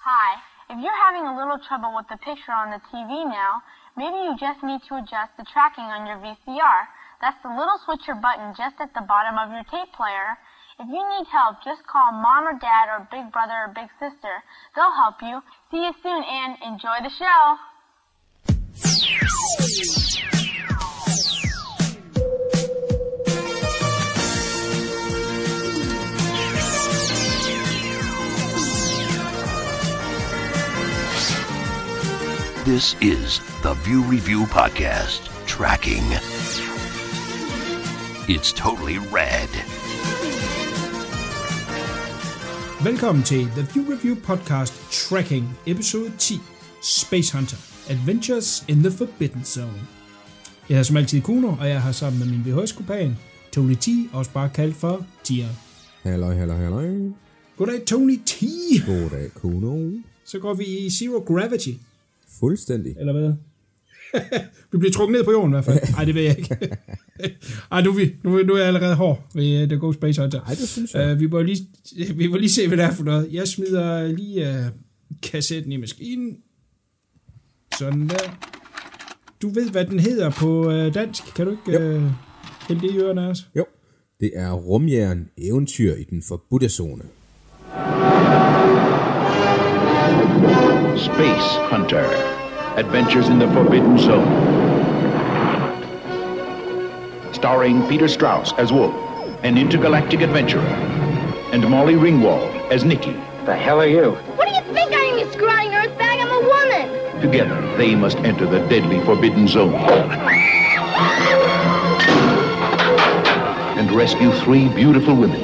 Hi, if you're having a little trouble with the picture on the TV now, maybe you just need to adjust the tracking on your VCR. That's the little switcher button just at the bottom of your tape player. If you need help, just call mom or dad or big brother or big sister. They'll help you. See you soon and enjoy the show. This is the View Review Podcast Tracking. It's totally rad. Velkommen til The View Review Podcast Tracking, episode 10, Space Hunter, Adventures in the Forbidden Zone. Jeg er som altid Kuno, og jeg har sammen med min VHS-kupan, Tony T, også bare kaldt for Tia. Halløj, halløj, halløj. Goddag Tony T. Goddag, Kuno. Så går vi i Zero Gravity, Fuldstændig. eller hvad? vi bliver trukket ned på jorden i hvert fald. Nej, det ved jeg ikke. Ej, nu, er vi, nu, nu er jeg allerede hård ved uh, The Go Space Hunter. Ej, det synes jeg. Uh, vi, må lige, vi må lige se, hvad det er for noget. Jeg smider lige uh, kassetten i maskinen. Sådan der. Du ved, hvad den hedder på uh, dansk. Kan du ikke uh, hælde det i ørerne af os? Jo, det er rumjern eventyr i den forbudte zone. Space Hunter Adventures in the Forbidden Zone. Starring Peter Strauss as Wolf, an intergalactic adventurer, and Molly Ringwald as Nikki. The hell are you? What do you think I am, you scrawny earthbag? I'm a woman. Together, they must enter the deadly Forbidden Zone and rescue three beautiful women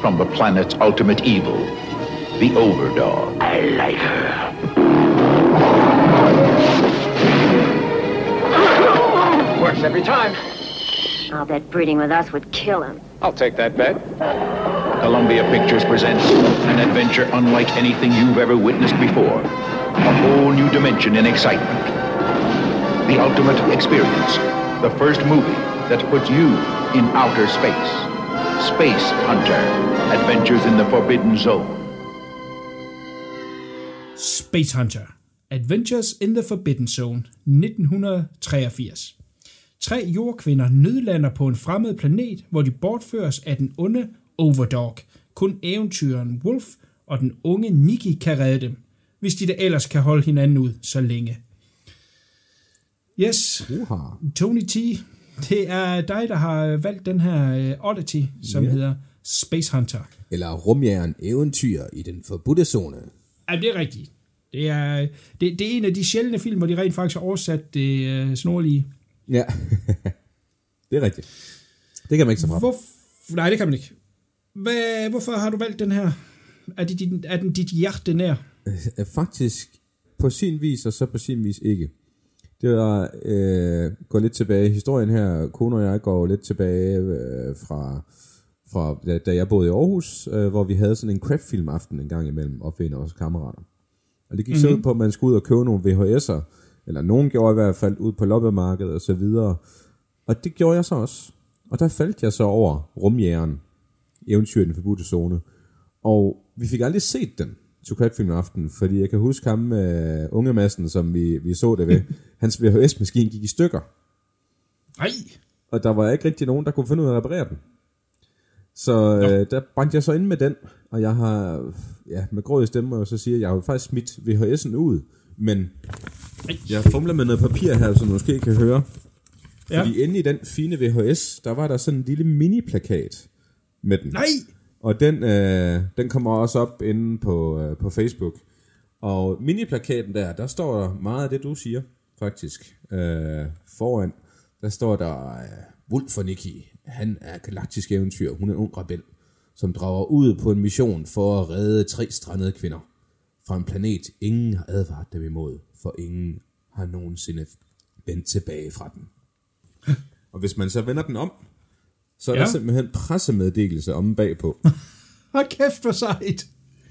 from the planet's ultimate evil, the Overdog. I like her. Every time. I'll bet breeding with us would kill him. I'll take that bet. Columbia Pictures presents an adventure unlike anything you've ever witnessed before. A whole new dimension in excitement. The ultimate experience. The first movie that puts you in outer space. Space Hunter. Adventures in the Forbidden Zone. Space Hunter. Adventures in the Forbidden Zone, 1983. Tre jordkvinder nødlander på en fremmed planet, hvor de bortføres af den onde Overdog. Kun eventyren Wolf og den unge Nikki kan redde dem, hvis de da ellers kan holde hinanden ud så længe. Yes, Uha. Tony T, det er dig, der har valgt den her uh, oddity, som Ja. hedder Space Hunter. Eller rumjern eventyr i den forbudte zone. Ja, det er rigtigt. Det er, det, det er en af de sjældne film, hvor de rent faktisk har oversat det uh, snorlige. Ja, det er rigtigt. Det kan man ikke så fra. Hvor, nej, det kan man ikke. Hvad, hvorfor har du valgt den her? Er, det din, er den dit hjerte nær? Øh, Faktisk på sin vis, og så på sin vis ikke. Det var, øh, går lidt tilbage, historien her, kone og jeg går lidt tilbage øh, fra, fra da, da jeg boede i Aarhus, øh, hvor vi havde sådan en crapfilm aften en gang imellem, op ved en af vores kammerater. Og det gik mm-hmm. så ud på, at man skulle ud og købe nogle VHS'er, eller nogen gjorde i hvert fald, ud på loppemarkedet og så videre. Og det gjorde jeg så også. Og der faldt jeg så over rumjæren, eventyr i den forbudte zone. Og vi fik aldrig set den til Crackfilm aften, fordi jeg kan huske ham med uh, unge massen, som vi, vi så det ved. Hans VHS-maskine gik i stykker, Nej, og der var ikke rigtig nogen, der kunne finde ud af at reparere den. Så øh, der brændte jeg så ind med den, og jeg har, ja, med gråd i stemme, jeg så sige, at jeg har jo faktisk smidt VHS'en ud, men jeg fumler med noget papir her, som du måske kan høre. Ja. Fordi inde i den fine VHS, der var der sådan en lille mini-plakat med den. nej! Og den, øh, den kommer også op inde på, øh, på Facebook. Og mini-plakaten der, der står der meget af det, du siger, faktisk. Øh, foran, der står der, øh, Wolf og Nikki, han er galaktisk eventyr, hun er en ung rebel, som drager ud på en mission for at redde tre strandede kvinder fra en planet, ingen har advaret dem imod, for ingen har nogensinde vendt tilbage fra den. Og hvis man så vender den om, så er ja. Der simpelthen pressemeddelelse om bagpå. Hold kæft for sejt.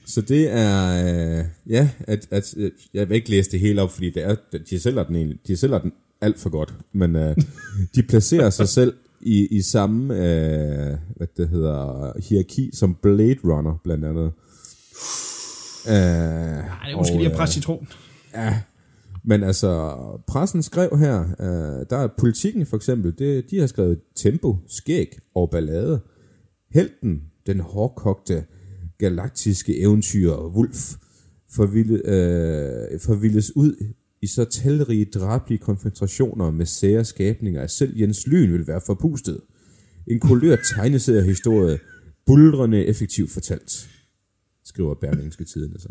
Så det er, øh, ja, at, at, øh, jeg vil ikke læse det hele op, fordi det er, de sælger den, egentlig, de sælger den alt for godt, men øh, de placerer sig selv i, i samme, øh, hvad det hedder, hierarki som Blade Runner, blandt andet. Øh, Ej, det er måske Og, lige at øh, presse citron. Ja, men altså, pressen skrev her, øh, der er politikken for eksempel, det, de har skrevet tempo, skæg og ballade. Helten, den hårdkogte, galaktiske eventyr, Wolf, forvilde, øh, forvildes ud i så talrige drablige konfrontationer med sære skabninger, at selv Jens Lyn vil være forpustet. En kulørt tegneseriehistorie, bulrende effektivt fortalt, skriver Berlingske Tiden så.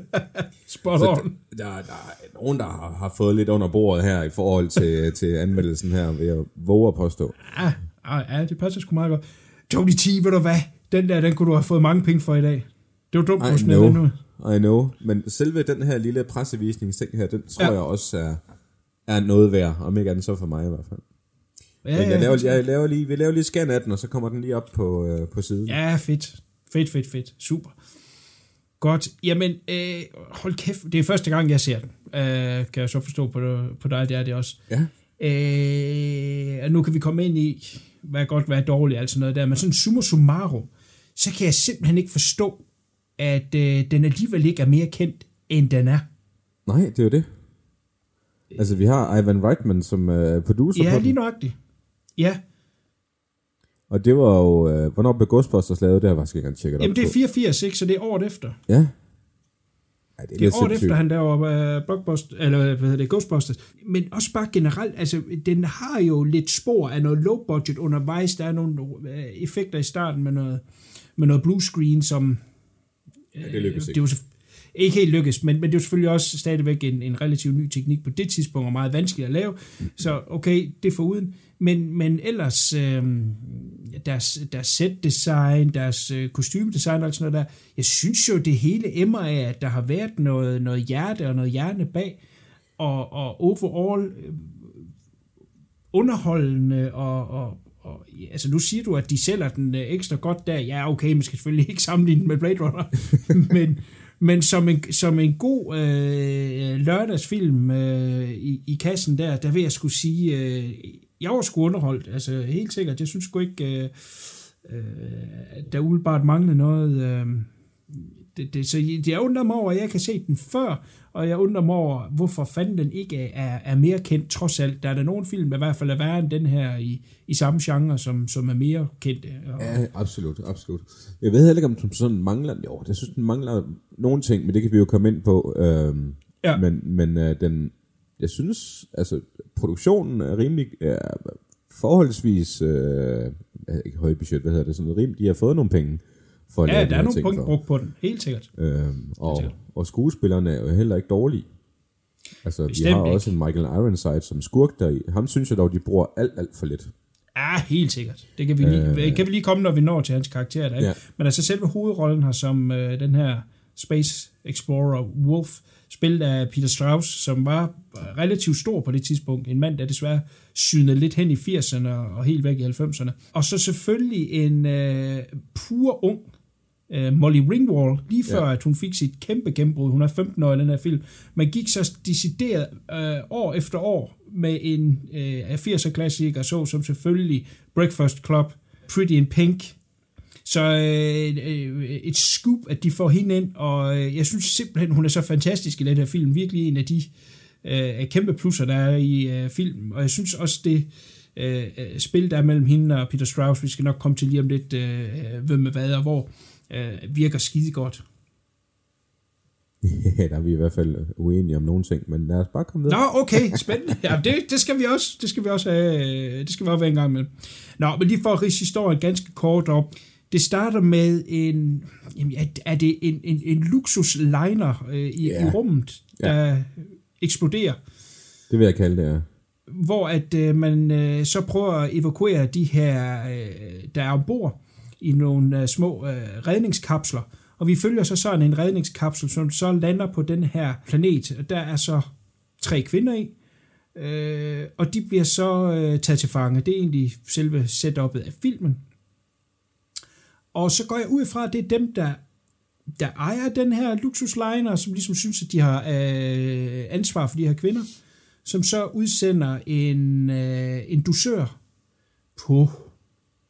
Spot Så on. der, der, der er nogen, der har, har fået lidt under bordet her i forhold til, til anmeldelsen her, vil jeg våge at påstå. Ja, ja, det passer sgu meget godt. Tony T, ved du hvad? Den der, den kunne du have fået mange penge for i dag. Det var dumt, du smed den ud. I know. Men selve den her lille pressevisningsting her, den tror ja. jeg også er, er noget værd, om ikke andet så for mig i hvert fald. Ja, Men jeg laver, jeg laver lige, vi laver lige scan af den, og så kommer den lige op på, øh, på siden. Ja, fedt. Fedt, fedt, fedt. Super. Godt. Jamen, øh, hold kæft. Det er første gang, jeg ser den. Øh, kan jeg så forstå på, på dig, det er det også. Ja. Øh, nu kan vi komme ind i, hvad er godt, hvad er dårligt, altså noget der. Men sådan summa summarum, så kan jeg simpelthen ikke forstå, at øh, den alligevel ikke er mere kendt, end den er. Nej, det er jo det. Altså, vi har Ivan Reitman som øh, producer Ja, på lige nøjagtigt. Ja, Og det var jo... Øh, hvornår blev Ghostbusters lavet? Det har jeg faktisk ikke engang tjekket jamen op det er på. 84, ikke? Så det er året efter. Ja. Ja, det er, Det er året efter, han laver uh, Blockbuster, eller hvad hedder det, Ghostbusters. Men også bare generelt, altså, den har jo lidt spor af noget low budget undervejs. Der er nogle uh, effekter i starten med noget, med noget blue screen, som... Ja, det lykkes det ikke. jo så- ikke helt lykkes, men, men det er jo selvfølgelig også stadigvæk en, en relativt ny teknik på det tidspunkt, og meget vanskelig at lave. Så okay, det er foruden. Men, men ellers, øh, deres, deres set-design, deres øh, kostymedesign og sådan noget der, jeg synes jo, det hele emmer af, at der har været noget, noget hjerte og noget hjerne bag, og, og overall øh, underholdende, og, og, og altså nu siger du, at de sælger den øh, ekstra godt der. Ja, okay, man skal selvfølgelig ikke sammenligne den med Blade Runner, men, men som en, som en god øh, lørdagsfilm øh, i, i kassen der, der vil jeg skulle sige, øh, jeg var sgu underholdt, altså helt sikkert. Jeg synes sgu ikke, øh, øh, der umiddelbart manglede noget... Øh, det, det, så jeg undrer mig over, at jeg kan se den før, og jeg undrer mig over, hvorfor fanden den ikke er, er mere kendt trods alt. Der er der nogle film, der i hvert fald er værre end den her i, i samme genre, som, som er mere kendte. Og, Ja, absolut, absolut. Jeg ved heller ikke, om den sådan mangler... Jo, jeg synes, den mangler nogle ting, men det kan vi jo komme ind på. Øhm, Ja. Men, men øh, den... Jeg synes, altså, produktionen er rimelig... Er forholdsvis... Øh, ikke høj budget, hvad hedder det? Sådan rimelig, de har fået nogle penge for at ja, lave der de er nogle for. brugt på den, helt sikkert. Øhm, og, sikkert. og skuespillerne er jo heller ikke dårlige. Altså, Bestemt vi har ikke. også en Michael Ironside som skurk der i. Ham synes jeg dog, de bruger alt, alt for lidt. Ja, helt sikkert. Det kan vi lige, øh, kan vi lige komme, når vi når til hans karakter. Der, ja. Men altså selve hovedrollen her som øh, den her Space Explorer Wolf, spillet af Peter Strauss, som var relativt stor på det tidspunkt. En mand, der desværre synede lidt hen i 80'erne og helt væk i 90'erne. Og så selvfølgelig en øh, pur ung øh, Molly Ringwald, lige før Ja. at hun fik sit kæmpe gennembrud. Hun er 15 år i den her film. Man gik så decideret øh, år efter år med en øh, af 80'er klassiker, så som selvfølgelig Breakfast Club, Pretty in Pink. Så øh, øh, et scoop, at de får hende ind, og øh, jeg synes simpelthen, hun er så fantastisk i den her film. Virkelig en af de øh, kæmpe plusser, der er i øh, filmen. Og jeg synes også, det øh, øh, spil, der er mellem hende og Peter Strauss, vi skal nok komme til lige om lidt, øh, hvem med hvad og hvor, øh, virker skide godt. Ja, der er vi i hvert fald uenige om nogle ting, men lad os bare komme Nå, videre. okay, spændende. Ja, det, det skal vi også, det skal vi også have, øh, det skal vi også være en gang med. Nå, men lige for at ridse historien ganske kort op. Det starter med en, jamen, er- det en, en, en luksusliner øh, i, Ja. i rummet, der eksploderer, Det vil jeg kalde det, ja. hvor at øh, man øh, så prøver at evakuere de her, øh, der er ombord i nogle øh, små øh, redningskapsler. Og vi følger så sådan en redningskapsel, som så lander på den her planet. Og der er så tre kvinder i, øh, og de bliver så øh, taget til fange. Det er egentlig selve setup'et af filmen. Og så går jeg ud fra, at det er dem, der, der ejer den her luksusliner, som ligesom synes, at de har øh, ansvar for de her kvinder, som så udsender en, øh, en dusør på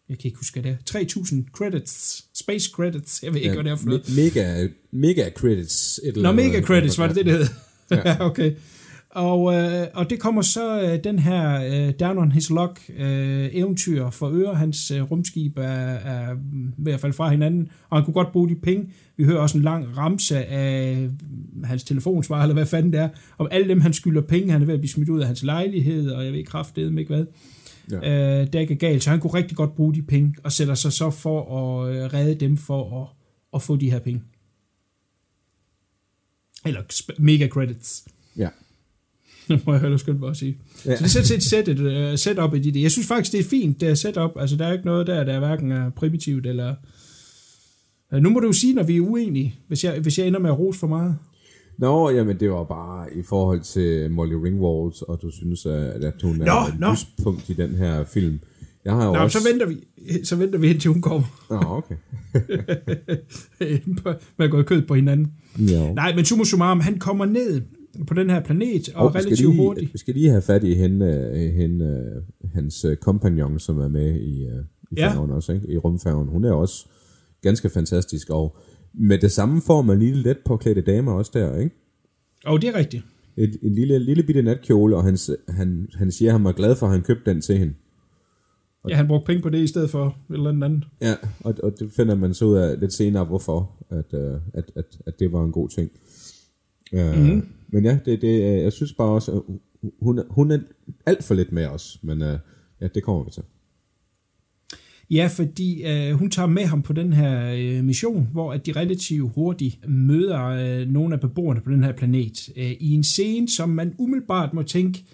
jeg kan ikke huske, hvad det er, 3000 credits, space credits, jeg ved ikke, Ja, hvad det er for noget. me- mega, mega credits. Et eller Nå, mega credits, var det det, det hed? Ja, okay. Og, øh, og det kommer så øh, den her øh, Down on His Luck øh, eventyr for øre. Hans øh, rumskib er, er ved at falde fra hinanden, og han kunne godt bruge de penge. Vi hører også en lang ramse af øh, hans telefonsvar, eller hvad fanden det er, om alle dem, han skylder penge. Han er ved at blive smidt ud af hans lejlighed, og jeg ved kraftedeme ikke hvad. Ja. Øh, det er ikke galt, så han kunne rigtig godt bruge de penge, og sætter sig så for at øh, redde dem for at, at få de her penge. Eller mega credits. Ja. Må jeg hellere skynde mig at sige. Ja. Så det er sådan set et set, uh, setup i det. Jeg synes faktisk, det er fint, det er setup. Altså, der er ikke noget der, der er hverken er primitivt eller... Uh, nu må du jo sige, når vi er uenige, hvis jeg, hvis jeg ender med at rose for meget. Nå, jamen det var bare i forhold til Molly Ringwald, og du synes, at hun er Nå, et nå. lyspunkt i den her film. Jeg har jo Nå, også... så venter vi, så venter vi indtil hun kommer. Nå, okay. med at gå i kød på hinanden. Ja. Nej, men summa summarum, han kommer ned på den her planet, og, Og og relativt lige, hurtigt. vi skal lige have fat i hende, øh, hende øh, hans øh, kompagnon, som er med i, i Ja. også, ikke? i rumfærgen. Hun er også ganske fantastisk, og med det samme får man lige let påklædte damer også der, ikke? Og det er rigtigt. Et, en lille, lille bitte natkjole, og han, han, han siger, at han var glad for, at han købte den til hende. Ja, han brugte penge på det i stedet for et eller andet. Ja, og, og det finder man så ud af lidt senere, hvorfor, at, at, at, at det var en god ting. Uh, mm. Men ja, det, det, øh, jeg synes bare også, at hun, er- hun er alt for lidt med os, men uh, ja, det kommer vi til. Ja, fordi øh, hun tager med ham på den her øh, mission, hvor at de relativt hurtigt møder øh, nogle af beboerne på den her planet. Øh, I en scene, som man umiddelbart må tænke,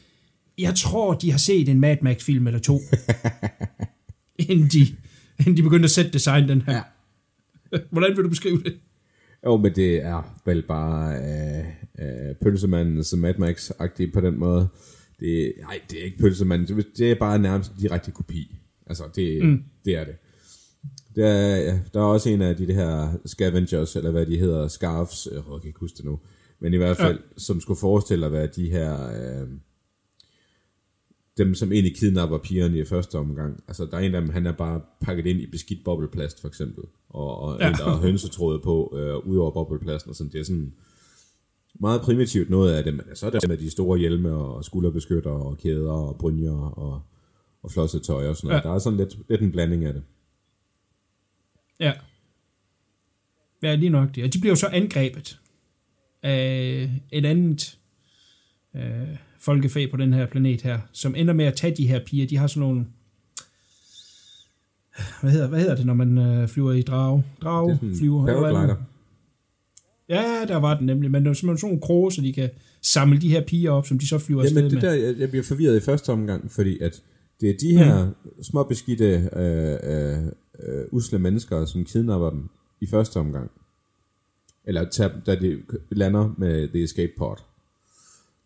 jeg tror, de har set en Mad Max-film eller to, inden, de, inden de begyndte at sætte design den her. Ja. Hvordan vil du beskrive det? Jo, men det er vel bare øh, øh, pølsemanden som Mad Max-agtig på den måde. Det, nej, det er ikke pølsemanden, det, er bare nærmest en direkte kopi. Altså, det, mm. det er det. Der, er- ja, der er også en af de her scavengers, eller hvad de hedder, scarfs, øh, jeg kan ikke huske det nu, men i hvert fald, ja. som skulle forestille at være de her, øh, dem som egentlig kidnapper pigerne i første omgang. Altså, der er en af dem, han er bare pakket ind i beskidt bobleplast, for eksempel, og, og Ja. en, der har hønsetråde på, øh, ud over bobleplasten, og sådan, det er sådan meget primitivt noget af det, men så er der med de store hjelme og skulderbeskytter og kæder og brynjer og, og flosset tøj og sådan noget. Ja. Der er sådan lidt, lidt en blanding af det. Ja. Ja, lige nok det. Og de bliver jo så angrebet af et andet øh, folkefag på den her planet her, som ender med at tage de her piger. De har sådan nogle... Hvad hedder, hvad hedder det, når man øh, flyver i drage? Drage, er flyver. er paraglider. Ja, der var den nemlig, men det er simpelthen sådan nogle kroge, så de kan samle de her piger op, som de så flyver Jamen afsted det med. der, jeg, jeg bliver forvirret i første omgang, fordi at det er de her mm. små beskidte øh, øh, øh, usle mennesker, som kidnapper dem i første omgang. Eller tager, da de lander med The Escape Pod.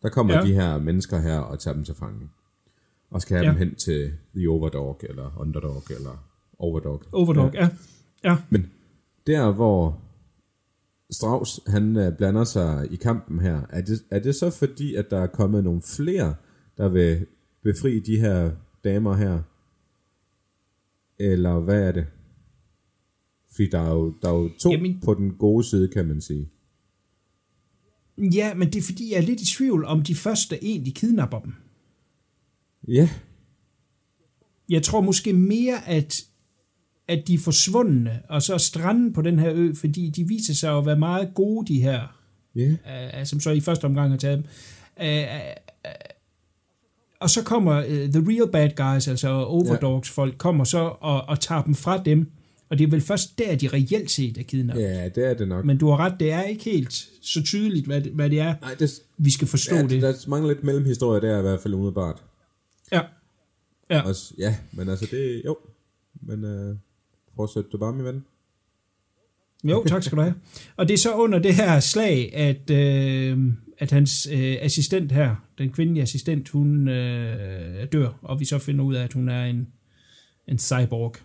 Der kommer ja. Ja. de her mennesker her og tager dem til fange. Og skal have ja. Ja. dem hen til The Overdog, eller Underdog, eller Overdog. Overdog, ja. ja. Men der, hvor Strauss, han øh, blander sig i kampen her, er det, er det så fordi, at der er kommet nogle flere, der vil befri de her damer her? Eller hvad er det? Fordi der er jo, der er jo to Jamen- på den gode side, kan man sige. Ja, men det er fordi, jeg er lidt i tvivl om de første egentlig kidnapper dem. Ja, Jeg tror måske mere, at, at de er forsvundne, og så er stranden på den her ø, fordi de viser sig at være meget gode, de her, ja. uh, som så i første omgang har taget dem. Uh, uh, og så kommer uh, The Real Bad Guys, altså Overdogs folk, kommer så og, og tager dem fra dem, og det er vel først der, de reelt set er kidnappet. ja, det er det nok. Men du har ret, det er ikke helt så tydeligt, hvad det, hvad det er, Nej, det, vi skal forstå ja, det. der mangler lidt mellemhistorie der i hvert fald umiddelbart. Ja. Ja. Også, ja, men altså det, jo. Men øh, fortsæt du bare, min ven. Jo, tak skal du have. Og det er så under det her slag, at, øh, at hans øh, assistent her, den kvindelige assistent, hun øh, dør, og vi så finder ud af, at hun er en, en cyborg.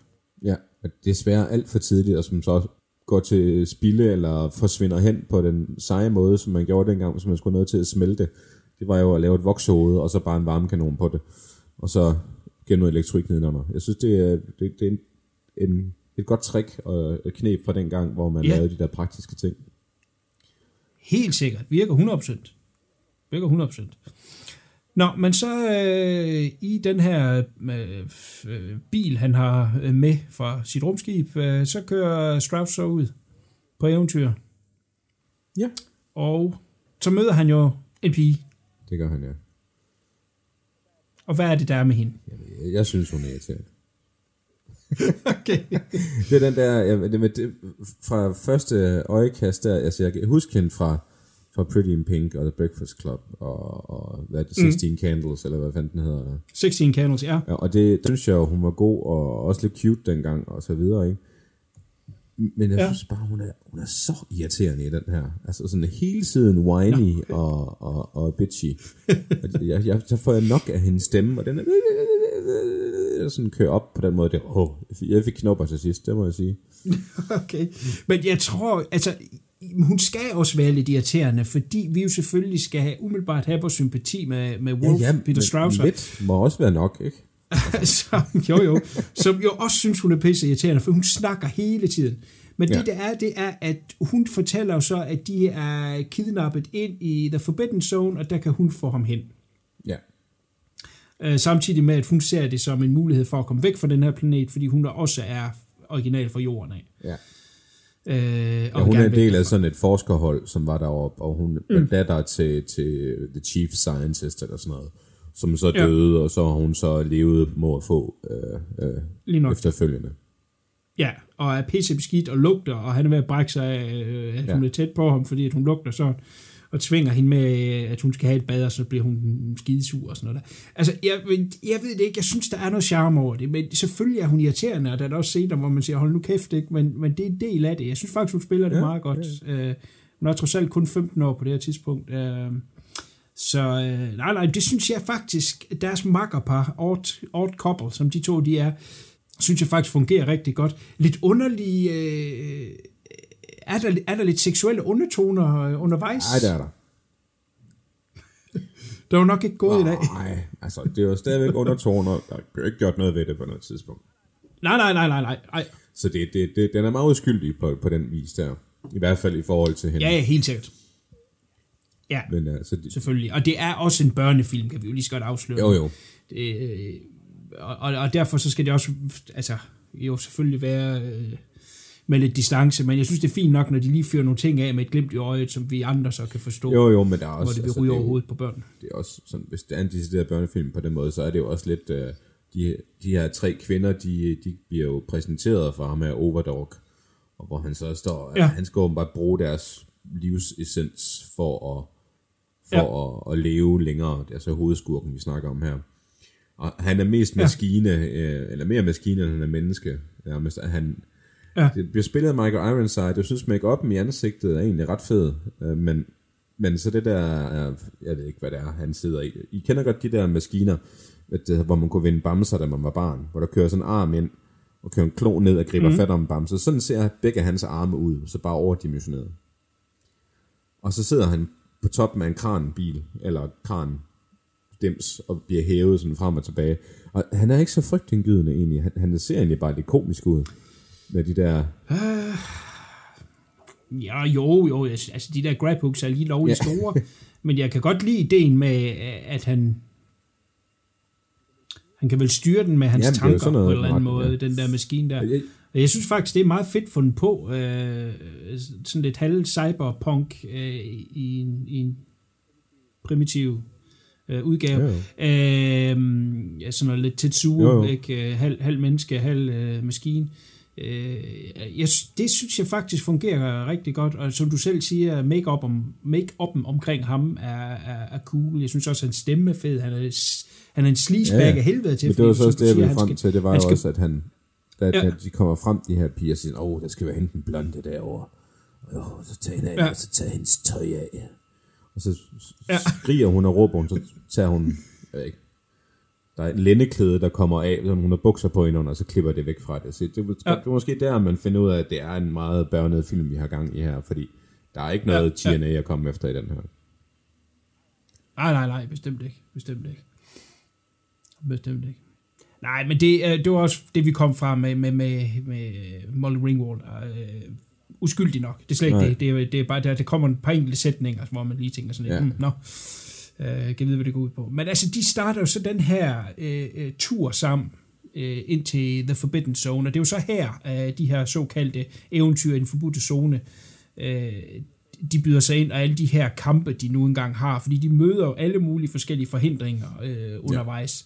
Desværre alt for tidligt, og som så går til spilde eller forsvinder hen på den seje måde, som man gjorde dengang, så man skulle noget til at smelte. Det var jo at lave et vokshoved, og så bare en varmekanon på det. Og så gennem noget elektrik nedenunder. Jeg synes, det er, det, det, er, en, et godt trick og et knep fra den gang, hvor man Ja. lavede de der praktiske ting. Helt sikkert. Virker 100%. Virker 100%. Nå, men så øh, i den her øh, øh, bil, han har øh, med fra sit rumskib, øh, så kører Strauss så ud på eventyr. Ja. Og så møder han jo en pige. Det gør han, ja. Og hvad er det, der er med hende? Jeg, jeg synes, hun er irriterende. Okay. Det er den der, ja, det, med det, fra første øjekast der, altså jeg kan huske hende fra, fra Pretty in Pink og The Breakfast Club og, og hvad det, 16 mm. Candles, eller hvad fanden den hedder. 16 Candles, ja. Ja, og det, det synes jeg hun var god og også lidt cute dengang og så videre, ikke? Men jeg Ja. ja. synes bare, hun er, hun er så irriterende i den her. Altså sådan hele tiden whiny Nå. og, og, og bitchy. Og jeg, jeg, så får jeg nok af hendes stemme, og den er sådan kører op på den måde. Det, oh, jeg fik knopper til sidst, det må jeg sige. Okay. Men jeg tror, altså, hun skal også være lidt irriterende, fordi vi jo selvfølgelig skal have, umiddelbart have vores sympati med, med Wolf, ja, ja, Peter Strauss, Lidt må også være nok, ikke? som, jo jo, som jo også synes, hun er pisse irriterende, for hun snakker hele tiden. Men ja. det der er, det er, at hun fortæller jo så, at de er kidnappet ind i The Forbidden Zone, og der kan hun få ham hen. Ja. Øh, samtidig med, at hun ser det som en mulighed for at komme væk fra den her planet, fordi hun også er original fra jorden af. Ja. Øh, Ja, hun er en del af sådan et forskerhold, som var deroppe, og hun er mm. datter til, til The Chief Scientist eller sådan noget, som så Ja. døde, og så har hun så levet må at få øh, øh, Lige nok. efterfølgende. Ja, og er pisse beskidt og lugter, og han er ved at brække sig af, øh, at Ja. hun er tæt på ham, fordi at hun lugter sådan, og tvinger hende med, at hun skal have et bad, og så bliver hun skidesur og sådan noget der. Altså, jeg, jeg ved det ikke, jeg synes, der er noget charme over det, men selvfølgelig er hun irriterende, og der er der også scener, hvor man siger, hold nu kæft, ikke? Men, men det er en del af det. Jeg synes faktisk, hun spiller det Ja, meget godt. Øh, hun er trods alt kun 15 år på det her tidspunkt. Øh, så øh, nej, nej, det synes jeg faktisk, deres makkerpar, Odd, Odd Couple, som de to de er, synes jeg faktisk fungerer rigtig godt. Lidt underlig... Øh, er, der, er der lidt seksuelle undertoner øh, undervejs? Nej, det er der. Der var nok ikke gået i dag. Nej, altså det er jo stadigvæk undertoner. Der er ikke gjort noget ved det på noget tidspunkt. Nej, nej, nej, nej, nej. nej. Så det, det, det, den er meget uskyldig på, på den vis der. I hvert fald i forhold til hende. Ja, ja, helt sikkert. Ja, Men altså, det, selvfølgelig. Og det er også en børnefilm, kan vi jo lige så godt afsløre. jo jo. Det, øh, og, og, og derfor så skal det også, altså, jo selvfølgelig være øh, med lidt distance, men jeg synes, det er fint nok, når de lige fyrer nogle ting af med et glimt i øjet, som vi andre så kan forstå, Jo jo, men der er hvor også... det vil altså, ryge er over hovedet på børn. det er også sådan, hvis det er en decideret børnefilm på den måde, så er det jo også lidt, øh, de, de her tre kvinder, de, de bliver jo præsenteret for ham her Overdog, og hvor han så står, Ja. ja. han skal åbenbart bruge deres livsessens for at, for ja. at, at leve længere. Det er så hovedskurken, vi snakker om her. Og han er mest maskine, øh, eller mere maskine, end han er menneske. Nærmest. At Han, Ja. Det bliver spillet af Michael Ironside. Jeg synes, make-up'en i ansigtet er egentlig ret fed. Øh, men, men så det der, er- jeg ved ikke, hvad det er, han sidder i. I kender godt de der maskiner, at, øh, hvor man kunne vinde bamser, da man var barn. Hvor der kører sådan en arm ind, og kører en klo ned og griber mm. fat om en bamse. Sådan ser begge hans arme ud, så bare overdimensioneret. Og så sidder han på toppen af en kranbil, eller kran dims, og bliver hævet sådan frem og tilbage. Og han er ikke så frygtindgydende egentlig. Han, han ser egentlig bare lidt komisk ud. Med de der... Ja, jo, jo, altså de der grabhooks er lige lovligt Ja. store, men jeg kan godt lide ideen med, at han han kan vel styre den med hans Jamen, er jo tanker noget på en eller anden måde, ja. den der maskine der. Jeg- Og jeg synes faktisk, det er meget fedt fundet på, øh, sådan lidt halv cyberpunk øh, i, en, i en primitiv øh, udgave. Jo, Øh, ja, sådan noget lidt Tetsuo, Jo, jo. ikke? Øh, Halv, halv menneske, halv øh, maskine. Øh, jeg, det synes jeg faktisk fungerer rigtig godt, og som du selv siger, make-up om, make-up'en omkring ham er, er, er cool. Jeg synes også, at hans stemme er fed. Han er, han er en sleazebag Ja, af helvede til. Men det var så også det, jeg ville frem til. Det var jo skal- også, at han... Da, Ja. ja. de kommer frem, de her piger, siger, åh, oh, der skal være hende den blonde derovre. Og så tager hende af, Ja. og så tager hendes tøj af. Og så Ja. ja. skriger hun og råber hun, så tager hun, jeg ikke, der er et lændeklæde, der kommer af, som hun har bukser på indenunder, og så klipper det væk fra det. Så det, det, Ja. det er måske der, man finder ud af, at det er en meget børnet film, vi har gang i her, fordi der er ikke noget Ja, ja. ja. TNA at komme efter i den her. Nej, nej, nej, bestemt ikke. Bestemt ikke. Bestemt ikke. Nej, men det, øh, det var også det, vi kom fra med, med, med, med Molly Ringwald. Øh, uskyldig nok. Det er slet ikke Nej. det. Det er, det er bare, der, der kommer et par enkelte sætninger, hvor man lige tænker sådan lidt, Ja. ja. mm, nå, øh, kan vide, hvad det går ud på. Men altså, de starter jo så den her øh, øh, tur sammen øh, ind til The Forbidden Zone, og det er jo så her, øh, de her såkaldte eventyr i den forbudte zone, øh, de byder sig ind, og alle de her kampe, de nu engang har, fordi de møder jo alle mulige forskellige forhindringer øh, undervejs.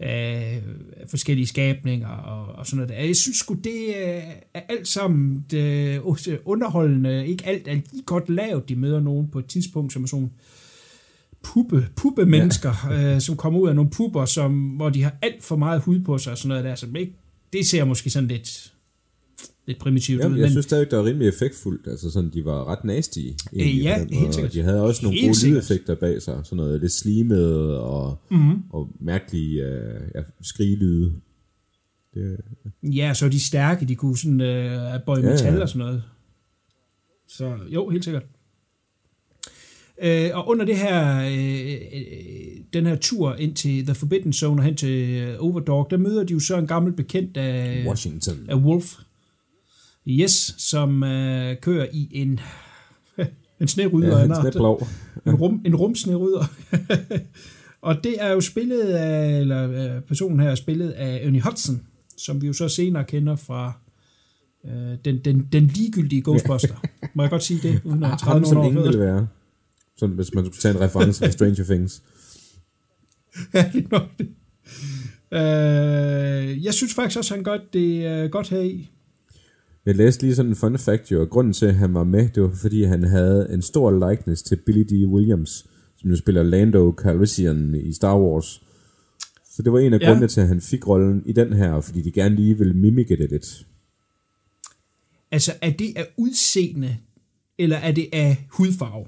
Ja. Øh, forskellige skabninger og, og sådan noget. der. Jeg synes sgu, det øh, er alt sammen det, underholdende. Ikke alt er lige godt lavet. De møder nogen på et tidspunkt, som er sådan puppe, puppe mennesker, ja. øh, som kommer ud af nogle pupper, som, hvor de har alt for meget hud på sig og sådan noget der. Så ikke, det ser måske sådan lidt, lidt primitivt Jamen, ud. jeg men, synes stadig, det var rimelig effektfuldt. Altså sådan, de var ret nasty. egentlig, Øh, ja, den helt sikkert. De havde også nogle Helt gode sikkert. lydeffekter bag sig. Sådan noget lidt slimede og, mm-hmm. og mærkelige øh, ja, skrigelyde. Det, Ja, så de stærke, de kunne sådan øh, bøje Ja, ja. metal og sådan noget. Så jo, helt sikkert. Øh, og under det her, øh, øh, den her tur ind til The Forbidden Zone og hen til øh, Overdog, der møder de jo så en gammel bekendt af, Washington. af Wolf. Yes, som øh, kører i en, en snerydder. Ja, er blå. en, rum, en rumsnerydder. og det er jo spillet af, eller øh, personen her er spillet af Ernie Hudson, som vi jo så senere kender fra øh, den, den, den ligegyldige Ghostbuster. Må jeg godt sige det, uden at træde Ham, som ingen fødderne? være. Sådan, hvis man skulle tage en reference fra Stranger Things. Ja, lige nok det. Øh, jeg synes faktisk også, han gør det øh, godt her i. Jeg læste lige sådan en fun fact jo, og grunden til, at han var med, det var fordi, han havde en stor likeness til Billy D. Williams, som jo spiller Lando Calrissian i Star Wars. Så det var en af Ja. grundene til, at han fik rollen i den her, fordi de gerne lige ville mimike det lidt. Altså, er det af udseende, eller er det af hudfarve?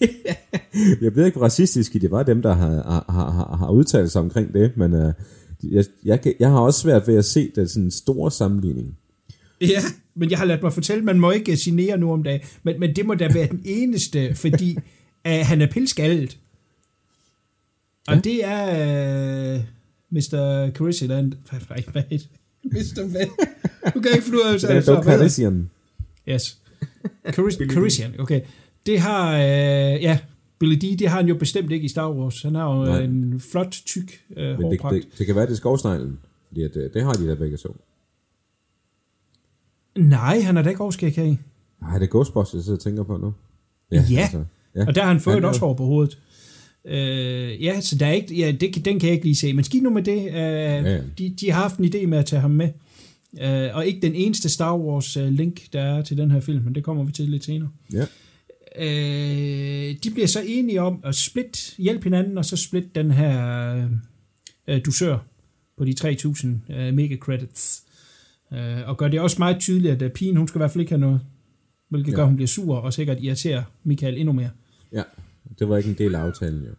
Jeg ved ikke, hvor racistiske det var dem, der har, har, har, har udtalt sig omkring det, men uh, jeg, jeg, kan- jeg har også svært ved at se den sådan store sammenligning. Ja, men jeg har ladt mig fortælle, man må ikke signere nu om dagen, men, men det må da være den eneste, fordi uh, han er pilskaldet. Og Ja. det er uh, Mr. Carisiland. Hvad, hvad, hvad er det? Mr. Hvad? Nu kan ikke finde ud af, hvad. Hvad? Calrissian. Yes. Carisian, okay. Det har, uh, ja, Billy D, det har han jo bestemt ikke i Star Wars. Han har jo Nej. en flot, tyk uh, Men det, det, det kan være, det er skovsneglen, fordi at, øh, det har de der begge så. Nej, han er da ikke overskæg i. Nej, det er Ghostbusters, jeg sidder og tænker på nu. Ja, altså, ja. og der har han fået Han er- også hår på hovedet. Øh, ja, så der er ikke, ja, det, den kan jeg ikke lige se. Men skidt nu med det. Øh, ja. de, de har haft en idé med at tage ham med. Øh, og ikke den eneste Star Wars øh, link, der er til den her film, men det kommer vi til lidt senere. Ja. Øh, de bliver så enige om at split, hjælpe hinanden, og så split den her øh, dusør på de 3.000 øh, mega credits. Øh, og gør det også meget tydeligt, at øh, pigen, hun skal i hvert fald ikke have noget. Hvilket Ja. gør, at hun bliver sur, og sikkert irriterer Michael endnu mere. ja, det var ikke en del af aftalen, jo.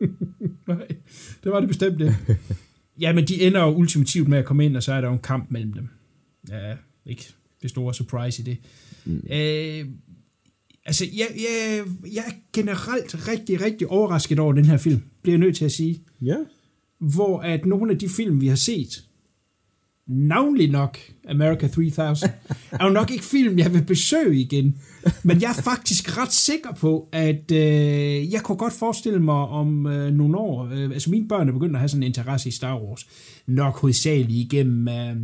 Nej, det var det bestemt det. ja, men de ender jo ultimativt med at komme ind, og så er der jo en kamp mellem dem. Ja, ikke det store surprise i det. Mm. Øh, altså, jeg, jeg, jeg er generelt rigtig, rigtig overrasket over den her film, bliver jeg nødt til at sige. Ja. Hvor at nogle af de film, vi har set, navnlig nok America 3000, er jo nok ikke film, jeg vil besøge igen. Men jeg er faktisk ret sikker på, at øh, jeg kunne godt forestille mig om øh, nogle år, øh, altså mine børn er begyndt at have sådan en interesse i Star Wars, nok hovedsageligt igennem øh,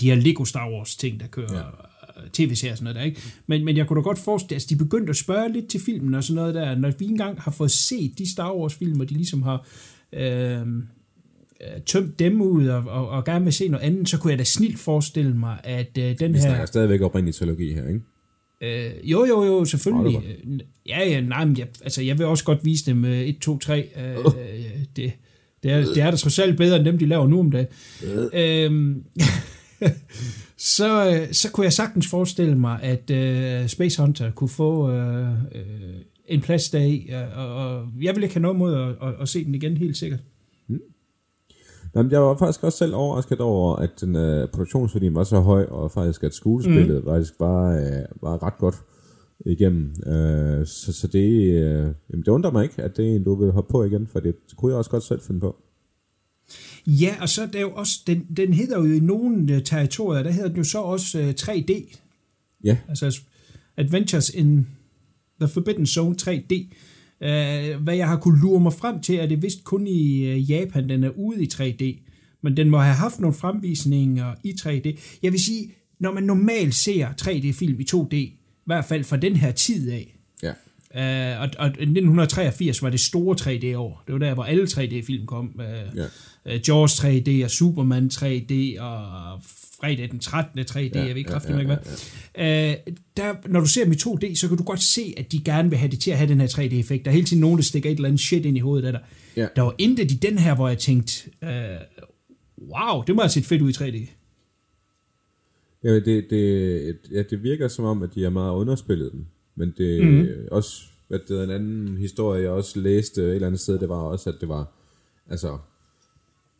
de her Lego Star Wars ting, der kører ja. Tv-serier og sådan noget der, ikke? Men, men jeg kunne da godt forestille, altså de begyndte at spørge lidt til filmen og sådan noget der, når vi engang har fået set de Star Wars film, og de ligesom har øh, øh, tømt dem ud og, og, og gerne vil se noget andet, så kunne jeg da snilt forestille mig, at øh, den Vi her... snakker stadigvæk oprindelig trilogi her, ikke? Øh, jo, jo, jo, selvfølgelig. Øh, Ja, ja, nej, men jeg, altså, jeg vil også godt vise dem øh, 1, 2, 3. Øh, øh, det, det, er, det er da trods alt bedre, end dem, de laver nu om dagen. Øhm, så, øh, så kunne jeg sagtens forestille mig, at øh, Space Hunter kunne få øh, øh, en plads deri, øh, og, og jeg vil ikke have noget mod at, at, at se den igen, helt sikkert. Nå, men jeg var faktisk også selv overrasket over, at den uh, produktionsværdien var så høj, og faktisk at skuespillet mm. faktisk var, uh, var ret godt igennem. Uh, så, så det, uh, jamen, det undrer mig ikke, at det er en, du vil hoppe på igen, for det, det kunne jeg også godt selv finde på. Ja, og så er der jo også, den, den hedder jo i nogle øh, territorier, der hedder den jo så også øh, 3D. Ja, Altså Adventures in the Forbidden Zone 3D. Uh, hvad jeg har kunne lure mig frem til, er det vist kun i uh, Japan, den er ude i 3D. Men den må have haft nogle fremvisninger i 3D. Jeg vil sige, når man normalt ser 3D-film i 2D, i hvert fald fra den her tid af, ja. Uh, og, og 1983 var det store 3D-år. Det var der, hvor alle 3D-film kom. Uh, Ja. Uh, Jaws 3D og Superman 3D og fredag den 13. 3D, ja, jeg ved ikke ja, kraftigt ja, ikke hvad. Uh, der, når du ser dem i 2D, så kan du godt se, at de gerne vil have det til at have den her 3D-effekt. Der er hele tiden nogen, der stikker et eller andet shit ind i hovedet af dig. Ja. Der var intet i den her, hvor jeg tænkte, uh, wow, det må have set fedt ud i 3D. Ja, det, det, ja, det virker som om, at de har meget underspillet den. Men det mm. også, at det er en anden historie, jeg også læste et eller andet sted, det var også, at det var, altså,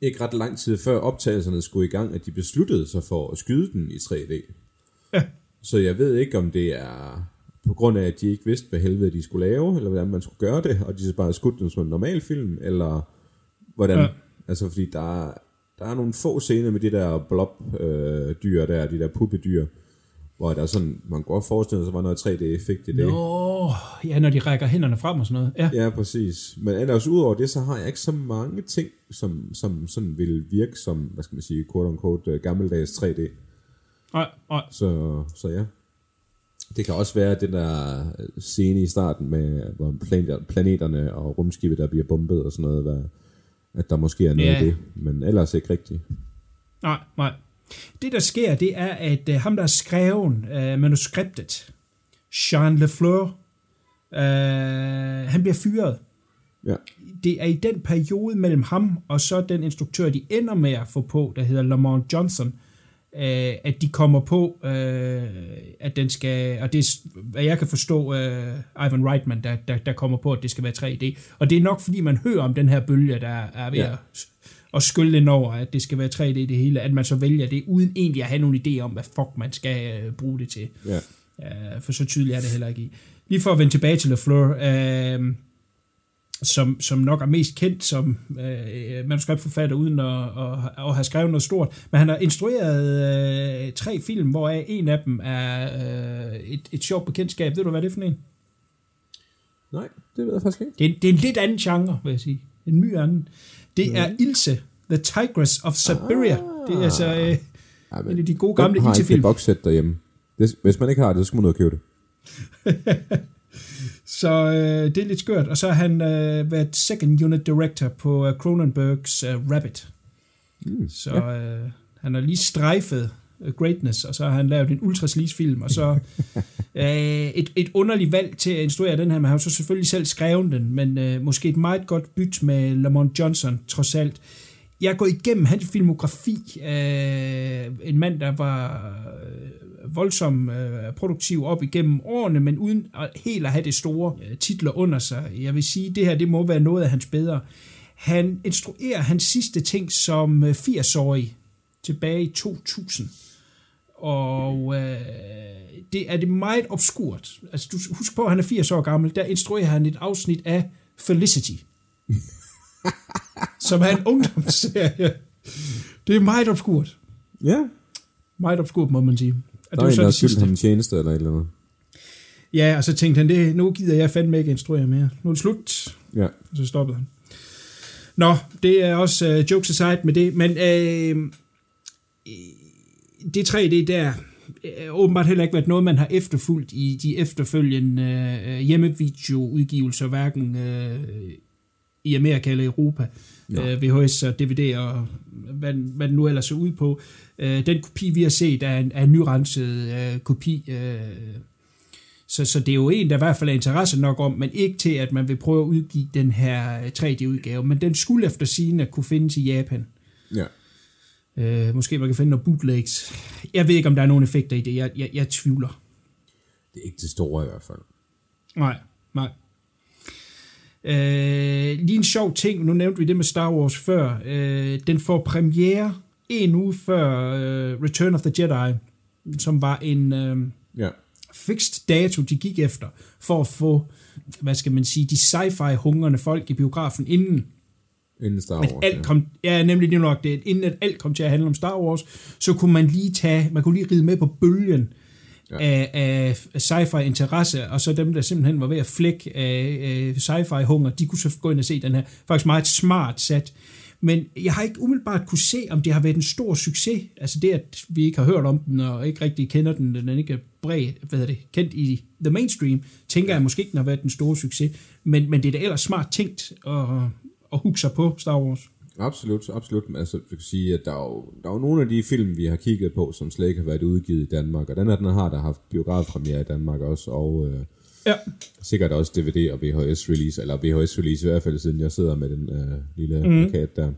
ikke ret lang tid før optagelserne skulle i gang, at de besluttede sig for at skyde den i 3D. Ja. Så jeg ved ikke, om det er på grund af, at de ikke vidste, hvad helvede de skulle lave, eller hvordan man skulle gøre det, og de så bare skudt den som en normal film, eller hvordan, Ja. altså fordi der er, der er nogle få scener med de der blob øh, dyr der, de der puppedyr, hvor der er sådan, man godt forestille sig, var noget 3D-effekt i det. Nå, ja, når de rækker hænderne frem og sådan noget. Ja, Ja, præcis. Men ellers udover det, så har jeg ikke så mange ting, som, som sådan vil virke som, hvad skal man sige, quote unquote, øh, gammeldags 3D. nej, nej. Så, så ja. Det kan også være den der øh, scene i starten med hvor planeter, planeterne og rumskibet, der bliver bombet og sådan noget, hvad, at der måske er noget Ja. i det, men ellers ikke rigtigt. Nej, nej. Det, der sker, det er, at uh, ham, der har skrevet uh, manuskriptet, Jean Lefleur, uh, han bliver fyret. Ja, Det er i den periode mellem ham og så den instruktør, de ender med at få på, der hedder Lamont Johnson, uh, at de kommer på, uh, at den skal, og det er, hvad jeg kan forstå, uh, Ivan Reitman, der, der, der kommer på, at det skal være 3D. Og det er nok, fordi man hører om den her bølge, der er ved Ja. at og skylde ind over, at det skal være 3D det hele, at man så vælger det, uden egentlig at have nogen idé om, hvad fuck man skal øh, bruge det til. ja. Uh, for så tydeligt er det heller ikke i. Lige for at vende tilbage til LaFleur, uh, som, som nok er mest kendt som uh, manuskriptforfatter, uden at, at, at have skrevet noget stort. Men han har instrueret uh, tre film, hvoraf en af dem er uh, et, et sjovt bekendtskab. Ved du, hvad det er for en? Nej, det ved jeg faktisk ikke. Det er, det er en lidt anden genre, vil jeg sige. En my anden. Det er Ilse, The Tigress of Siberia. Det er altså uh, Ja, en af de gode gamle Hvem har ikke det boxsæt derhjemme? Hvis man ikke har det, så skal man ud og købe det. Så øh, det er lidt skørt. Og så har han øh, været second unit director på øh, Cronenbergs øh, Rabbit. Mm, så øh, han har lige strejfet øh, greatness, og så har han lavet en ultra film, og så øh, et, et underligt valg til at instruere den her, men han har så selvfølgelig selv skrevet den, men øh, måske et meget godt byt med Lamont Johnson, trods alt. Jeg er gået igennem hans filmografi. Øh, en mand, der var øh, voldsom øh, produktiv op igennem årene, men uden at helt at have det store øh, titler under sig. Jeg vil sige, det her det må være noget af hans bedre. Han instruerer hans sidste ting som øh, 80-årig tilbage i 2000. Og øh, det er det meget obskurt. Altså, du husk på, at han er 80 år gammel. Der instruerer han et afsnit af Felicity. som er en ungdomsserie. Det er meget obskurt. Ja, Meget obskurt, må man sige. Er en, der har det sidste. ham en tjeneste eller et eller andet. Ja, og så tænkte han, det, nu gider jeg fandme ikke instruere mere. Nu er det slut. Ja, Og så stoppede han. Nå, det er også uh, jokes aside med det, men uh, det 3D der øh, åbenbart heller ikke været noget, man har efterfulgt i de efterfølgende uh, hjemmevideoudgivelser, hverken uh, i Amerika eller Europa. Uh, VHS og DVD og hvad, hvad den nu ellers er ude på. Uh, den kopi, vi har set, er en, er en nyrenset uh, kopi. Uh, så, så det er jo en, der i hvert fald er interesse nok om, men ikke til, at man vil prøve at udgive den her 3D-udgave. Men den skulle efter sigende kunne findes i Japan. ja. Øh, måske man kan finde nogle bootlegs. Jeg ved ikke, om der er nogen effekter i det. Jeg, jeg, jeg tvivler. Det er ikke det store i hvert fald. Nej. Øh, lige en sjov ting, nu nævnte vi det med Star Wars før. Øh, den får premiere en uge før øh, Return of the Jedi, som var en øh, Ja, fixed dato, de gik efter, for at få, hvad skal man sige, de sci-fi hungrende folk i biografen inden. Inden Star Wars. alt kom, ja, nemlig det nok det. Inden at alt kom til at handle om Star Wars, så kunne man lige tage, man kunne lige ride med på bølgen ja. af, af sci-fi interesse, og så dem, der simpelthen var ved at flække af, af sci-fi hunger, de kunne så gå ind og se den her faktisk meget smart sat. Men jeg har ikke umiddelbart kunne se, om det har været en stor succes. Altså det, at vi ikke har hørt om den, og ikke rigtig kender den, den ikke er bred, hvad det, kendt i the mainstream, tænker jeg måske ikke, den har været en stor succes. Men, men det er da ellers smart tænkt at, at hugge sig på Star Wars. Absolut, absolut. Altså, jeg kan sige, at der er, jo, der er jo nogle af de film, vi har kigget på, som slet ikke har været udgivet i Danmark. Og den her, den har der haft biografpremiere i Danmark også, og øh, Ja. sikkert også DVD og VHS-release, eller VHS-release i hvert fald, siden jeg sidder med den øh, lille mm. plakat der.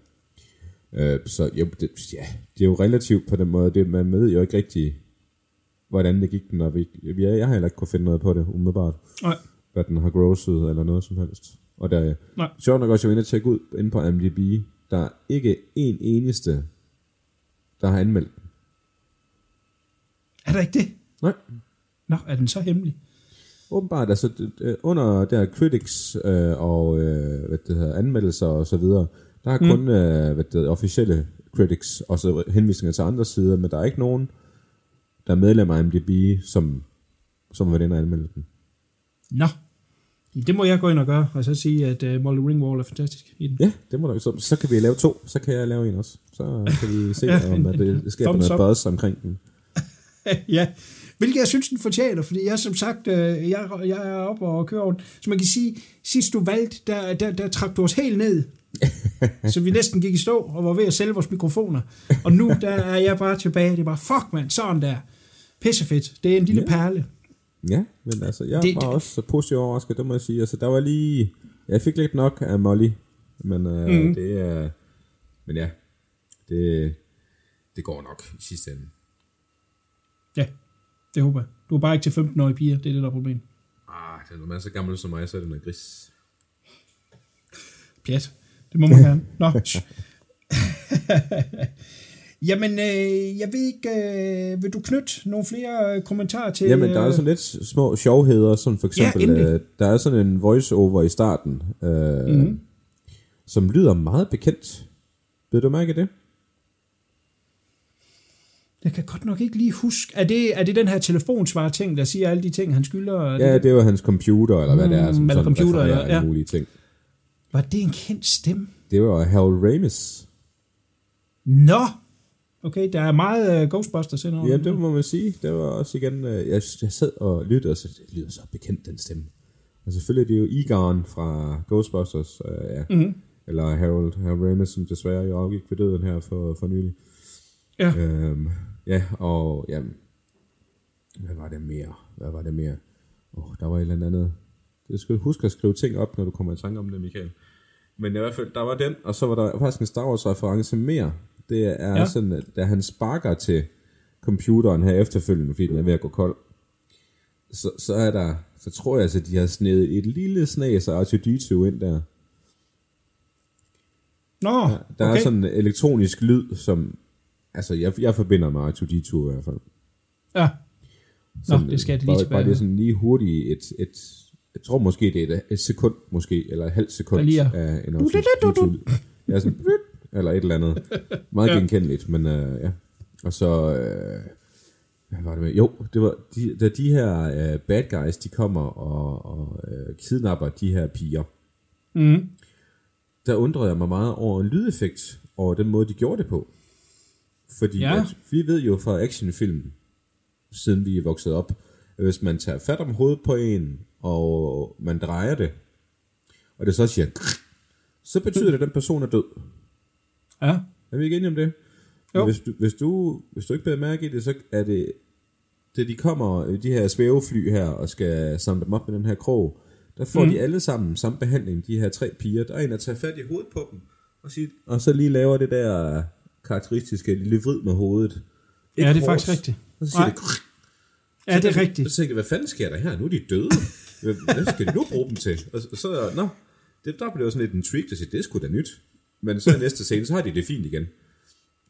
Øh, så jo, det, ja, det er jo relativt på den måde. Det, man ved jo ikke rigtig, hvordan det gik den, og vi, vi, jeg har heller ikke kunne finde noget på det umiddelbart, Nej. hvad den har grosset eller noget som helst. Og der, Nej. sjovt nok også, jeg var inde og tjekke ud inde på IMDb, der er ikke en eneste, der har anmeldt den. Er der ikke det? Nej. Nå, er den så hemmelig? Åbenbart, altså under der critics øh, og øh, hvad det hedder, anmeldelser og så videre, der er kun øh, hvad det hedder, officielle critics, og så henvisninger til andre sider, men der er ikke nogen, der er medlem af IMDb, som, som været inde og anmelde den. Nå. Det må jeg gå ind og gøre, og så sige, at uh, Molly Ringwald er fantastisk i den. Ja, det må der, så, så kan vi lave to, så kan jeg lave en også. Så kan vi se, Ja, om at det, det skaber thumbs noget buzz omkring den. ja. Hvilket jeg synes, den fortjener, fordi jeg som sagt, øh, jeg, jeg er oppe og kører over den. Så man kan sige, sidst du valgte, der, der, der trak du os helt ned. så vi næsten gik i stå og var ved at sælge vores mikrofoner. Og nu der er jeg bare tilbage. Det er bare, fuck mand, sådan der. Pissefedt. Det er en lille Ja. perle. Ja, men altså, jeg Det- var det- også så positivt overrasket, det må jeg sige. Altså, der var lige... Jeg fik lidt nok af Molly, men øh, mm. det er... men ja, det, det går nok i sidste ende. Ja, det håber jeg. Du er bare ikke til 15-årige piger, det er det, der er problemet. Ah, det er, når man er så gammel som mig, så er det noget gris. Pjat. Det må man gerne. Nå. Jamen, øh, jeg ved ikke, øh, vil du knytte nogle flere øh, kommentarer til... Jamen, der er øh, sådan lidt små sjovheder, som for Ja, eksempel, endelig. øh, der er sådan en voice-over i starten, øh, Mhm. mm. som lyder meget bekendt. Ved du mærke det? Jeg kan godt nok ikke lige huske. Er det, er det den her telefonsvar-ting, der siger alle de ting, han skylder? Er Ja, det, det var hans computer, eller hvad det er, som Mm, eller sådan computer, ja. alle mulige ting. Var det en kendt stemme? Det var Harold Ramis. Nå! Okay, der er meget uh, Ghostbusters indover. Ja, det må man sige. Det var også igen, øh, jeg, jeg sad og lyttede, og så det lyder så bekendt, den stemme. Og selvfølgelig det er det jo Egon fra Ghostbusters, øh, ja. Mhm. Mm-hmm. eller Harold, Harold Ramis, som desværre jo afgik ved døden her for, for nylig. Ja. Øhm, ja, og jamen, hvad var det mere? Hvad var det mere? Åh, oh, der var et eller andet. Du skal huske at skrive ting op, når du kommer i tanke om det, Michael. Men i hvert fald, der var den, og så var der faktisk en Star Wars reference mere. Det er Ja. sådan, at da han sparker til computeren her efterfølgende, fordi den er ved at gå kold, så, så er der, så tror jeg altså, at de har snedet et lille snæs af R2-D2 ind der. Nå, Der okay. er sådan en elektronisk lyd, som, altså jeg, jeg forbinder med R2-D2 i hvert fald. Ja. Nå, Sådan, det skal jeg lige bare, tilbage bare det sådan lige hurtigt et, et, jeg tror måske det er et, et sekund måske, eller et halvt sekund Der af en Du, du, du, du, du. Ja, sådan, eller et eller andet. Meget Ja. genkendeligt, men uh, ja. Og så, øh, hvad var det med? Jo, det var, de, da de her uh, bad guys, de kommer og, og uh, kidnapper de her piger, Mm. der undrede jeg mig meget over en lydeffekt, over den måde, de gjorde det på. Fordi Ja. at vi ved jo fra actionfilm, siden vi er vokset op, at hvis man tager fat om hovedet på en, og man drejer det, og det så siger, så betyder det, at den person er død. Ja. Er vi ikke enige om det? Jo. Hvis du, hvis, du, hvis du ikke bliver mærke i det, så er det, da de kommer, de her svævefly her, og skal samle dem op med den her krog, der får mm. de alle sammen samme behandling, de her tre piger. Der er en, der tager fat i hovedet på dem, og, siger, og så lige laver det der karakteristiske lille vrid med hovedet. Ja, det er hårdt. faktisk rigtigt. Og så siger Nej. det, Ja, det er rigtigt. så tænkte jeg, hvad fanden sker der her? Nu er de døde. Hvad skal de nu bruge dem til? Og så- så, nå, det, der blev sådan lidt en trick, der siger, det er sgu da nyt. Men så i næste scene, så har de det fint igen.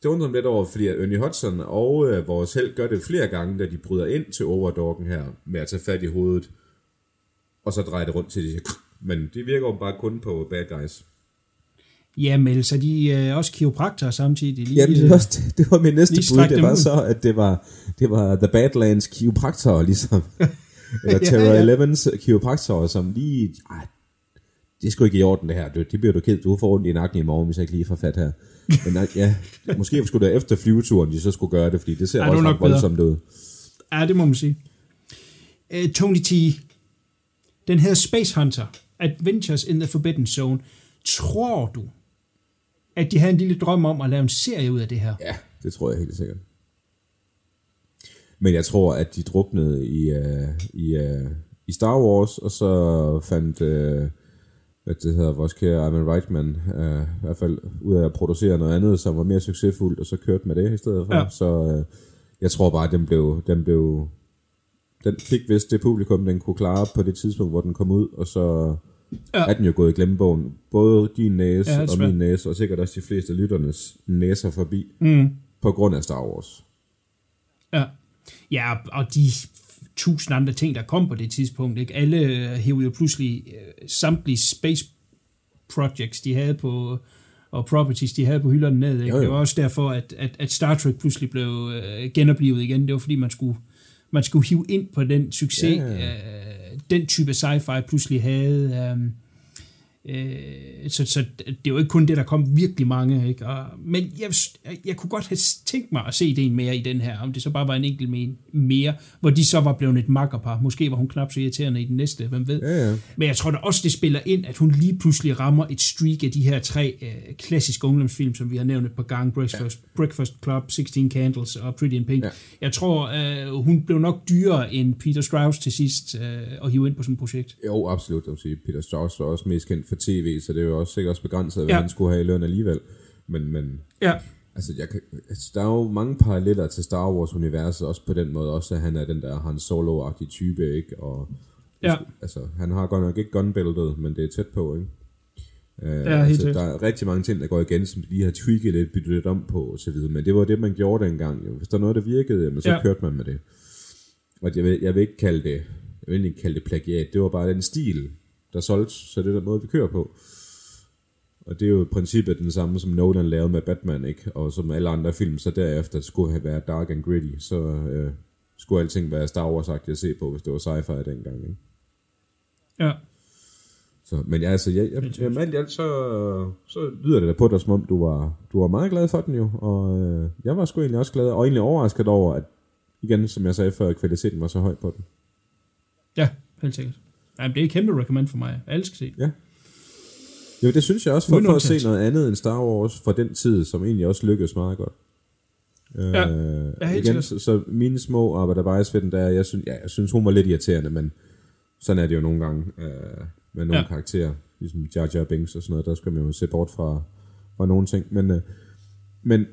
Det undrer mig lidt over, fordi at Ernie Hudson og øh, vores held gør det flere gange, da de bryder ind til Overdoggen her, med at tage fat i hovedet, og så drejer det rundt til de siger, men det virker jo bare kun på bad guys. Jamen, ellers er de øh, også kiropraktorer samtidig. Lige, Jamen, det, øh, var også, det var min næste bud. Det var ud. så, at det var, det var The Badlands kiropraktorer, ligesom. Eller Ja, Terror ja. 11's kiropraktorer, som lige... Ej, det er sgu ikke i orden, det her. Det, det bliver du ked. Du får ondt i nakken i morgen, hvis jeg ikke lige får fat her. Men ja, måske skulle det efter flyveturen, de så skulle gøre det, fordi det ser Ja, også nok bedre. voldsomt ud. Ja, det må man sige. Uh, Tony T. Den hedder Space Hunter. Adventures in the Forbidden Zone. Tror du, at de havde en lille drøm om at lave en serie ud af det her? Ja, det tror jeg helt sikkert. Men jeg tror, at de druknede i, uh, i, uh, i Star Wars, og så fandt, uh, hvad det hedder, vores kære Ivan Reitman, uh, i hvert fald ud af at producere noget andet, som var mere succesfuldt, og så kørte med det i stedet for. Ja. Så uh, jeg tror bare, at den blev, den blev, den fik vist det publikum, den kunne klare på det tidspunkt, hvor den kom ud, og så Ja. er den jo gået i glemmebogen. Både din næse Ja, og min næse, og sikkert også de fleste lytternes næser forbi, mm. på grund af Star Wars. Ja. Ja, og de tusind andre ting, der kom på det tidspunkt. Ikke? Alle øh, hævde jo pludselig øh, samtlige space projects, de havde på og properties, de havde på hylderne ned. Ikke? Jo, jo. Det var også derfor, at, at, at Star Trek pludselig blev øh, genoplevet igen. Det var fordi, man skulle, man skulle hive ind på den succes, Ja, ja. øh, den type sci-fi pludselig havde. Øh, Øh, så, så det er jo ikke kun det, der kom virkelig mange. Ikke? Og, men jeg, jeg kunne godt have tænkt mig at se det en mere i den her, om det så bare var en enkelt med mere, hvor de så var blevet et makkerpar. Måske var hun knap så irriterende i den næste, hvem ved. Ja, ja. Men jeg tror da også, det spiller ind, at hun lige pludselig rammer et streak af de her tre øh, klassiske ungdomsfilm, som vi har nævnt et par gange. Breakfast, ja. Breakfast Club, 16 Candles og Pretty in Pink. Ja. Jeg tror, øh, hun blev nok dyrere end Peter Strauss til sidst øh, at hive ind på sådan et projekt. Jo, absolut. Jeg vil sige, Peter Strauss var også mest kendt for tv, så det er jo også sikkert også begrænset, hvad Ja. han skulle have i løn alligevel. Men, men Ja, altså, jeg kan, altså, der er jo mange paralleller til Star Wars-universet, også på den måde, også at han er den der Han Solo-agtige type, ikke? Og, Ja. Altså, han har godt nok ikke gunbeltet, men det er tæt på, ikke? Uh, Ja, helt altså, sikkert. der er rigtig mange ting, der går igen, som de lige har tweaked lidt, byttet lidt om på, videre. Men det var det, man gjorde dengang. Jo. Hvis der er noget, der virkede, jamen, så ja. kørte man med det. Og jeg vil, jeg vil ikke kalde det, jeg vil ikke kalde det plagiat. Det var bare den stil, der solgte, så det er den måde, vi kører på. Og det er jo i princippet den samme, som Nolan lavede med Batman, ikke? Og som alle andre film, så derefter skulle have været dark and gritty, så øh, skulle alting være Star wars at se på, hvis det var sci-fi dengang, ikke? ja. Så, men ja, altså, jeg, jeg, jeg, alt i alt, så, så lyder det da på dig, som om du var, du var meget glad for den jo, og øh, jeg var sgu egentlig også glad, og egentlig overrasket over, at igen, som jeg sagde før, kvaliteten var så høj på den. Ja, helt sikkert. Jamen, det er et kæmpe recommend for mig. Alle skal se. Ja. Jo, det synes jeg også, for, for at se noget andet end Star Wars fra den tid, som egentlig også lykkedes meget godt. Ja. Øh, Ja, helt igen, så, så mine små arbejder bias ved den der, jeg synes, ja, jeg synes, hun var lidt irriterende, men sådan er det jo nogle gange øh, med nogle Ja. karakterer, ligesom Jar Jar Binks og sådan noget, der skal man jo se bort fra, fra nogle ting, men, øh, men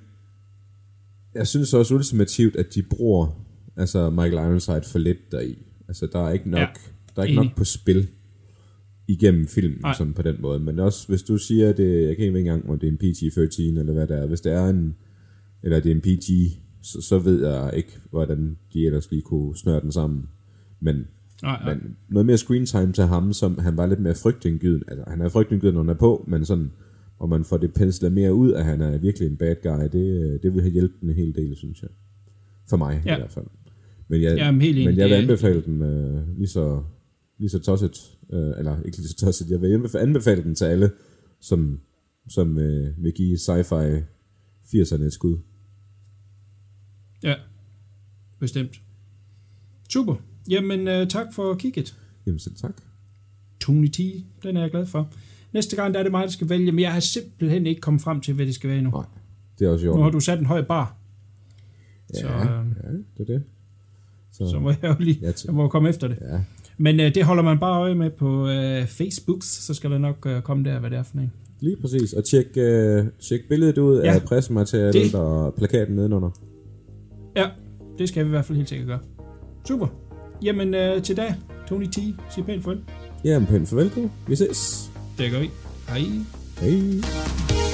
jeg synes også ultimativt, at de bruger altså Michael Ironside for lidt deri. Altså, der er ikke nok, ja. Der er ikke enig. nok på spil igennem filmen, Nej. sådan på den måde. Men også, hvis du siger, det, jeg kan ikke engang, om det er en PG-13, eller hvad det er. Hvis det er en, eller det er en PG, så, så ved jeg ikke, hvordan de ellers lige kunne snøre den sammen. Men, Nej, nej. men noget mere screen time til ham, som han var lidt mere frygtindgyden. Altså, han er frygtindgyden, når han er på, men sådan, og man får det penslet mere ud, at han er virkelig en bad guy, det, det vil have hjælpt en hel del, synes jeg. For mig Ja. i hvert fald. Men jeg, Jamen, helt men jeg vil anbefale den øh, lige så lige så tosset, øh, eller ikke lige så tosset, jeg vil anbefale, den til alle, som, som øh, vil give sci-fi 80'erne et skud. Ja, bestemt. Super. Jamen, uh, tak for kigget. Jamen selv tak. Tony T, den er jeg glad for. Næste gang, der er det mig, der skal vælge, men jeg har simpelthen ikke kommet frem til, hvad det skal være endnu. Nej, det er også i Nu har du sat en høj bar, Ja, så, øh, ja, det er det. Så, så må jeg jo lige Ja, t- jeg må komme efter det. ja, Men uh, det holder man bare øje med på uh, Facebook, så skal der nok uh, komme der, hvad det er for en. lige præcis. Og tjek, øh, tjek billedet ud Ja, af pressematerialet det- og plakaten nedenunder. Ja, det skal vi i hvert fald helt sikkert gøre. Super. Jamen, uh, til dag, Tony T, sig pænt farvel. Jamen, pænt farvel du. Vi ses. Det gør vi. Hej. Hej.